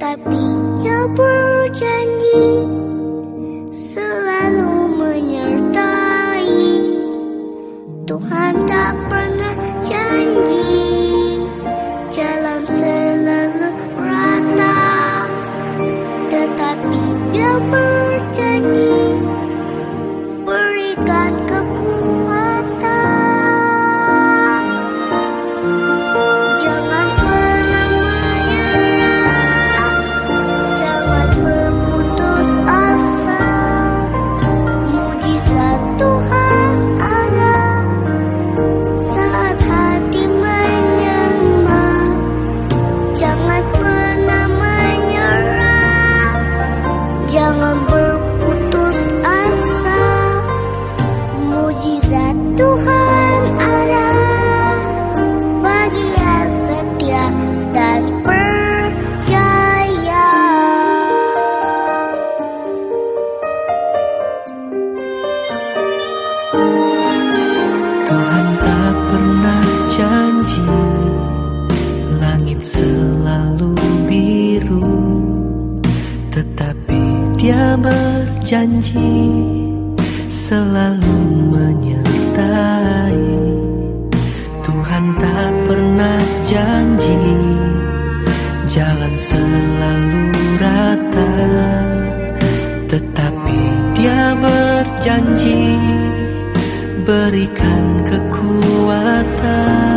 Tapi. Janji Jalan selalu rata. Tetapi dia berjanji berikan kekuatan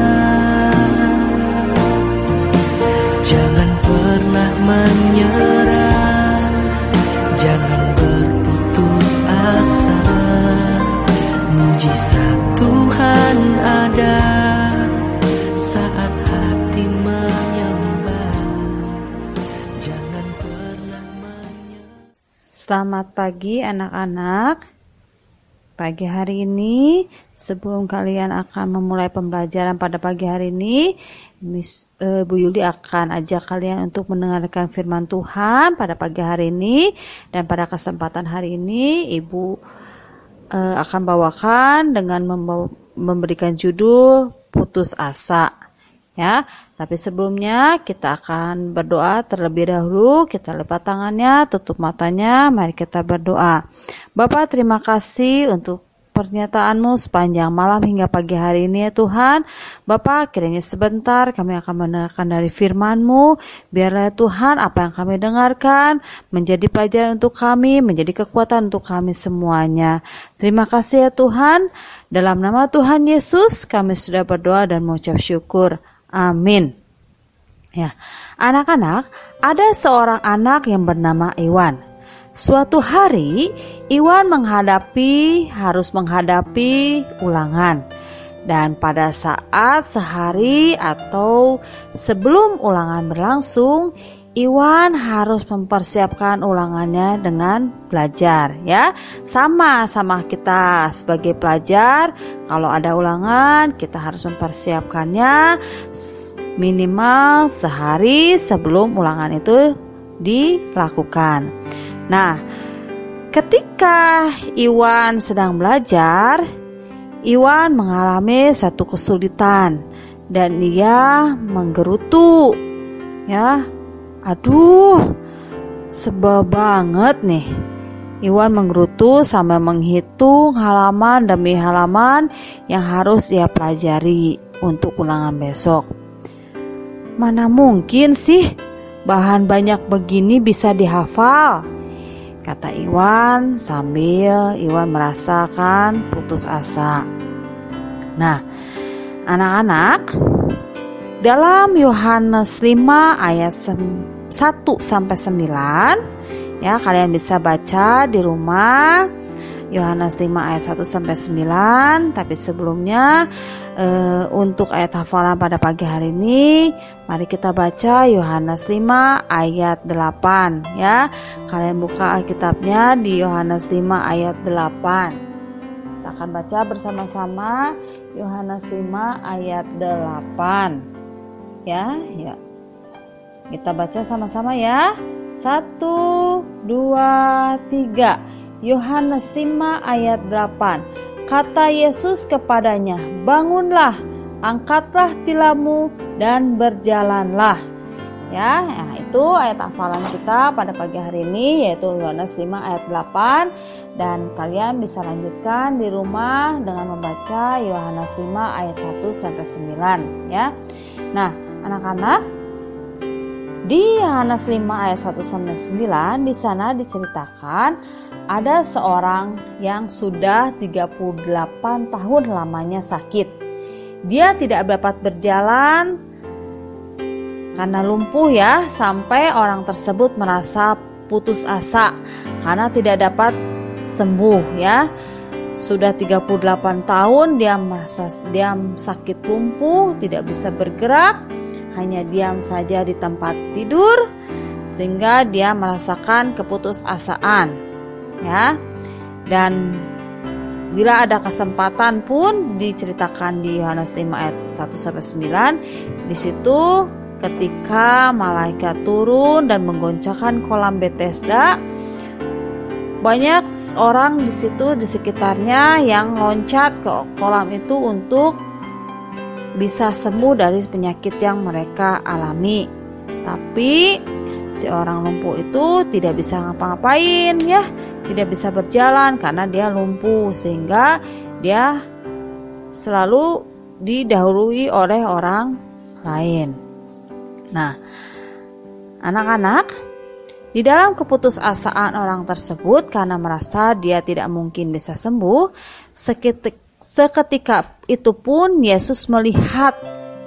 Selamat pagi anak-anak. Pagi hari ini, sebelum kalian akan memulai pembelajaran pada pagi hari ini, Miss eh, Bu Yuli akan ajak kalian untuk mendengarkan firman Tuhan pada pagi hari ini dan pada kesempatan hari ini Ibu eh, akan bawakan dengan memberikan judul putus asa. Ya, tapi sebelumnya kita akan berdoa terlebih dahulu. Kita lepas tangannya, tutup matanya. Mari kita berdoa. Bapak, terima kasih untuk pernyataan-Mu sepanjang malam hingga pagi hari ini ya Tuhan. Bapak, kiranya sebentar kami akan mendengarkan dari firman-Mu. Biarlah ya Tuhan apa yang kami dengarkan menjadi pelajaran untuk kami, menjadi kekuatan untuk kami semuanya. Terima kasih ya Tuhan. Dalam nama Tuhan Yesus kami sudah berdoa dan mengucap syukur. Amin. Ya, anak-anak, ada seorang anak yang bernama Iwan. Suatu hari, Iwan menghadapi harus menghadapi ulangan. Dan pada saat sehari atau sebelum ulangan berlangsung, Iwan harus mempersiapkan ulangannya dengan belajar ya. Sama sama kita sebagai pelajar, kalau ada ulangan kita harus mempersiapkannya minimal sehari sebelum ulangan itu dilakukan. Nah, ketika Iwan sedang belajar, Iwan mengalami satu kesulitan dan dia menggerutu. Ya, aduh, sebel banget nih. Iwan menggerutu sambil menghitung halaman demi halaman yang harus ia pelajari untuk ulangan besok. Mana mungkin sih bahan banyak begini bisa dihafal? Kata Iwan sambil Iwan merasakan putus asa. Nah, anak-anak, dalam Yohanes 5 ayat sem- 1 sampai 9 ya kalian bisa baca di rumah Yohanes 5 ayat 1 sampai 9 tapi sebelumnya eh, untuk ayat hafalan pada pagi hari ini mari kita baca Yohanes 5 ayat 8 ya. Kalian buka Alkitabnya di Yohanes 5 ayat 8 kita akan baca bersama-sama Yohanes 5 ayat 8 ya ya kita baca sama-sama ya. Satu dua tiga. Yohanes 5 ayat 8 Kata Yesus kepadanya Bangunlah angkatlah tilammu dan berjalanlah. Ya, nah, itu ayat hafalan kita pada pagi hari ini yaitu Yohanes 5 ayat 8 dan kalian bisa lanjutkan di rumah dengan membaca Yohanes 5 ayat 1 sampai 9 ya. Nah, anak-anak di Yohanes 5 ayat 1 sampai 9 di sana diceritakan ada seorang yang sudah 38 tahun lamanya sakit. Dia tidak dapat berjalan karena lumpuh ya sampai orang tersebut merasa putus asa karena tidak dapat sembuh ya. Sudah 38 tahun dia merasa dia sakit lumpuh, tidak bisa bergerak, hanya diam saja di tempat tidur sehingga dia merasakan keputusasaan ya. Dan bila ada kesempatan pun diceritakan di Yohanes 5 ayat 1 sampai 9 di situ ketika malaikat turun dan menggoncangkan kolam Bethesda banyak orang di situ di sekitarnya yang loncat ke kolam itu untuk bisa sembuh dari penyakit yang mereka alami. Tapi si orang lumpuh itu tidak bisa ngapa-ngapain ya, tidak bisa berjalan karena dia lumpuh sehingga dia selalu didahului oleh orang lain. Nah, anak-anak, di dalam keputusasaan orang tersebut karena merasa dia tidak mungkin bisa sembuh, seketika, seketika itu pun Yesus melihat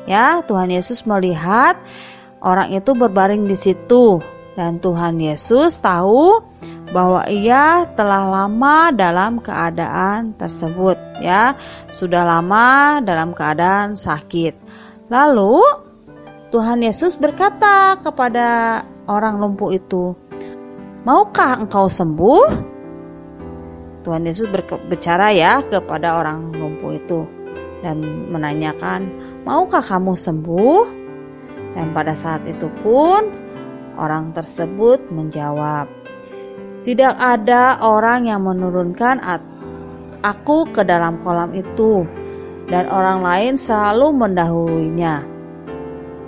ya, Tuhan Yesus melihat orang itu berbaring di situ dan Tuhan Yesus tahu bahwa ia telah lama dalam keadaan tersebut ya, sudah lama dalam keadaan sakit. Lalu Tuhan Yesus berkata kepada orang lumpuh itu, "Maukah engkau sembuh?" Tuhan Yesus berbicara ya kepada orang lumpuh itu dan menanyakan, "Maukah kamu sembuh?" Dan pada saat itu pun orang tersebut menjawab, "Tidak ada orang yang menurunkan aku ke dalam kolam itu, dan orang lain selalu mendahulunya."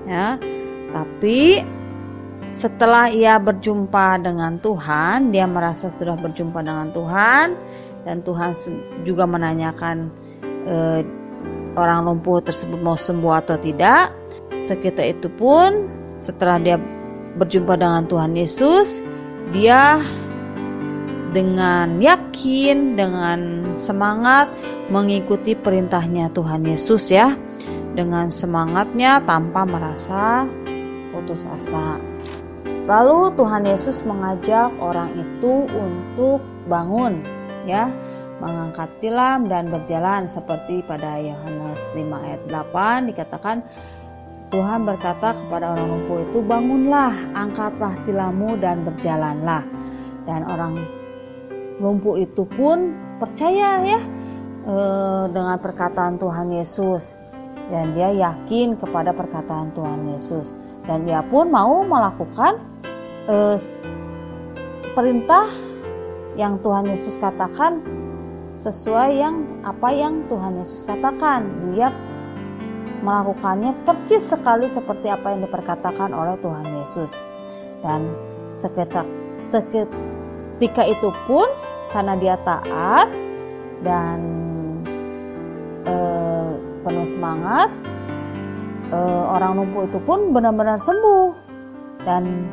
ya. Tapi setelah ia berjumpa dengan Tuhan, dia merasa sudah berjumpa dengan Tuhan dan Tuhan juga menanyakan eh, orang lumpuh tersebut mau sembuh atau tidak. Sekitar itu pun setelah dia berjumpa dengan Tuhan Yesus, dia dengan yakin, dengan semangat mengikuti perintahnya Tuhan Yesus ya dengan semangatnya tanpa merasa putus asa. Lalu Tuhan Yesus mengajak orang itu untuk bangun ya, mengangkat tilam dan berjalan seperti pada Yohanes 5 ayat 8 dikatakan Tuhan berkata kepada orang lumpuh itu bangunlah, angkatlah tilammu dan berjalanlah. Dan orang lumpuh itu pun percaya ya eh, dengan perkataan Tuhan Yesus. Dan dia yakin kepada perkataan Tuhan Yesus. Dan dia pun mau melakukan uh, perintah yang Tuhan Yesus katakan sesuai yang apa yang Tuhan Yesus katakan. Dia melakukannya percis sekali seperti apa yang diperkatakan oleh Tuhan Yesus. Dan seketika, seketika itu pun karena dia taat dan eh, penuh semangat, uh, orang lumpuh itu pun benar-benar sembuh. Dan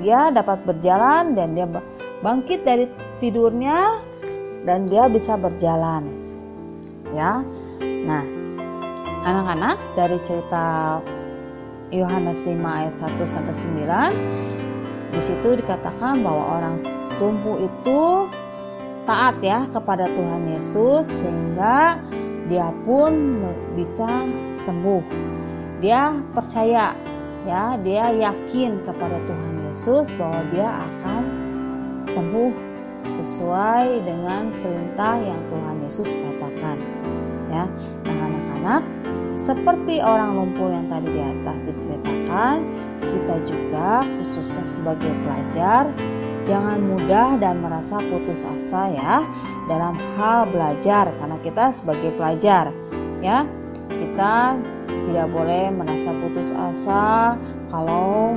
dia dapat berjalan dan dia bangkit dari tidurnya dan dia bisa berjalan. Ya. Nah, anak-anak dari cerita Yohanes 5 ayat 1 sampai 9 di situ dikatakan bahwa orang lumpuh itu taat ya kepada Tuhan Yesus sehingga dia pun bisa sembuh. Dia percaya ya, dia yakin kepada Tuhan Yesus bahwa dia akan sembuh sesuai dengan perintah yang Tuhan Yesus katakan. Ya, nah anak-anak, seperti orang lumpuh yang tadi di atas diceritakan, kita juga khususnya sebagai pelajar Jangan mudah dan merasa putus asa ya dalam hal belajar karena kita sebagai pelajar ya kita tidak boleh merasa putus asa kalau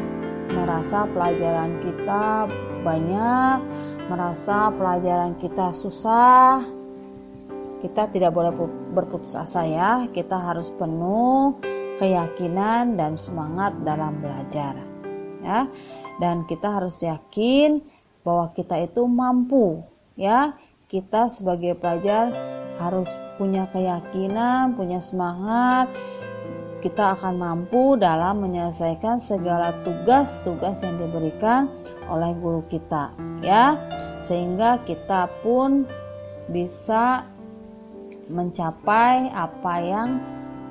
merasa pelajaran kita banyak, merasa pelajaran kita susah, kita tidak boleh berputus asa ya. Kita harus penuh keyakinan dan semangat dalam belajar. Ya. Dan kita harus yakin bahwa kita itu mampu ya. Kita sebagai pelajar harus punya keyakinan, punya semangat. Kita akan mampu dalam menyelesaikan segala tugas-tugas yang diberikan oleh guru kita, ya, sehingga kita pun bisa mencapai apa yang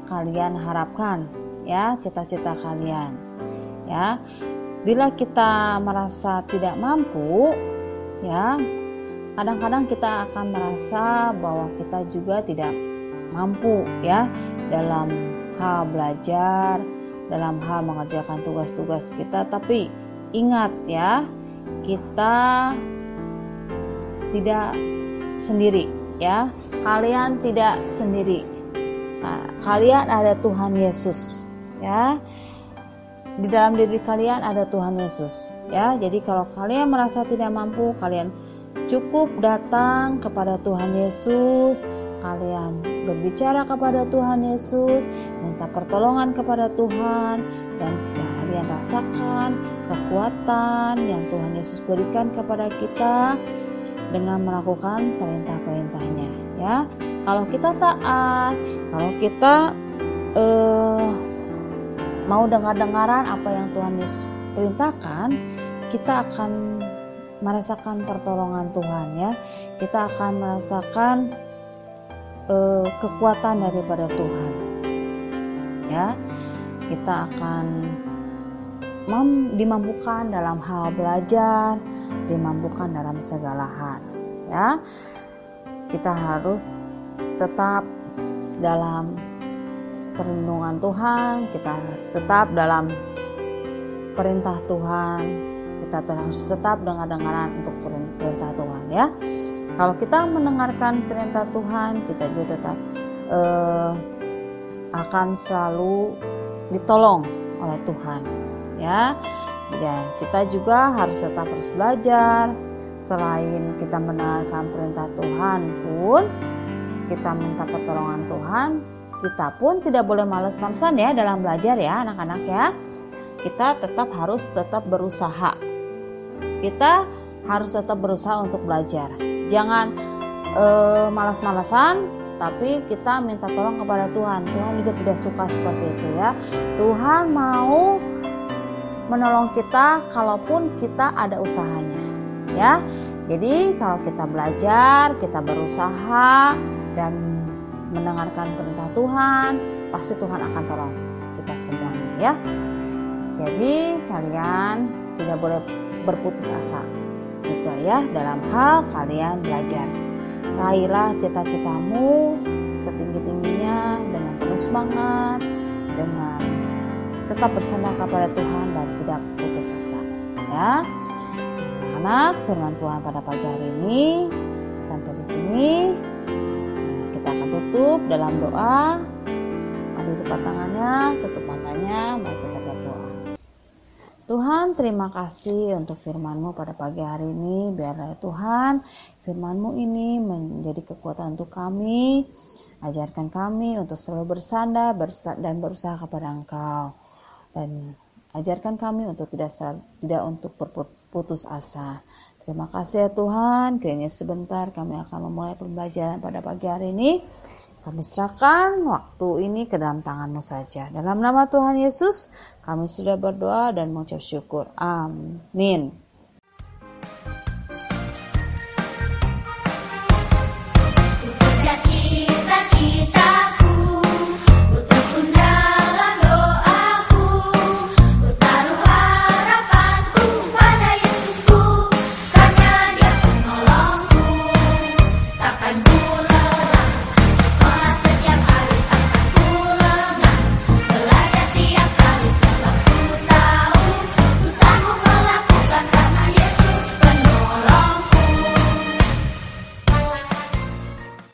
kalian harapkan ya cita-cita kalian ya. Bila kita merasa tidak mampu ya kadang-kadang kita akan merasa bahwa kita juga tidak mampu ya dalam hal belajar dalam hal mengerjakan tugas-tugas kita. Tapi ingat ya kita tidak sendiri ya. Kalian tidak sendiri. Nah, kalian ada Tuhan Yesus ya. Di dalam diri kalian ada Tuhan Yesus ya. Jadi kalau kalian merasa tidak mampu kalian cukup datang kepada Tuhan Yesus. Kalian berbicara kepada Tuhan Yesus minta pertolongan kepada Tuhan dan kalian rasakan kekuatan yang Tuhan Yesus berikan kepada kita dengan melakukan perintah-perintahnya ya. Kalau kita taat kalau kita uh, mau dengar-dengaran apa yang Tuhan Yesus perintahkan kita akan merasakan pertolongan Tuhan ya. Kita akan merasakan uh, kekuatan daripada Tuhan. Ya kita akan dimampukan dalam hal belajar dimampukan dalam segala hal ya. Kita harus tetap dalam perlindungan Tuhan kita harus tetap dalam perintah Tuhan kita harus tetap dengar-dengaran untuk perintah Tuhan ya kalau kita mendengarkan perintah Tuhan kita juga tetap uh, akan selalu ditolong oleh Tuhan ya dan kita juga harus tetap terus belajar. Selain kita mendengarkan perintah Tuhan pun, kita minta pertolongan Tuhan, kita pun tidak boleh malas-malasan ya dalam belajar ya anak-anak ya. Kita tetap harus tetap berusaha. Kita harus tetap berusaha untuk belajar. Jangan eh, malas-malasan, tapi kita minta tolong kepada Tuhan. Tuhan juga tidak suka seperti itu ya. Tuhan mau menolong kita kalaupun kita ada usahanya ya jadi kalau kita belajar kita berusaha dan mendengarkan perintah Tuhan pasti Tuhan akan tolong kita semuanya ya jadi kalian tidak boleh berputus asa juga ya dalam hal kalian belajar. Raihlah cita-citamu setinggi-tingginya dengan penuh semangat dengan tetap bersama kepada Tuhan dan tidak putus asa ya. Anak firman Tuhan pada pagi hari ini sampai di sini. Kita akan tutup dalam doa. Adu depan tangannya tutup matanya berdoa Tuhan terima kasih untuk firman-Mu pada pagi hari ini biarlah Tuhan firman-Mu ini menjadi kekuatan untuk kami ajarkan kami untuk selalu bersandar dan berusaha kepada Engkau dan ajarkan kami untuk tidak tidak untuk berputus asa. Terima kasih ya Tuhan, kiranya sebentar kami akan memulai pembelajaran pada pagi hari ini. Kami serahkan waktu ini ke dalam tanganmu saja. Dalam nama Tuhan Yesus, kami sudah berdoa dan mengucap syukur. Amin.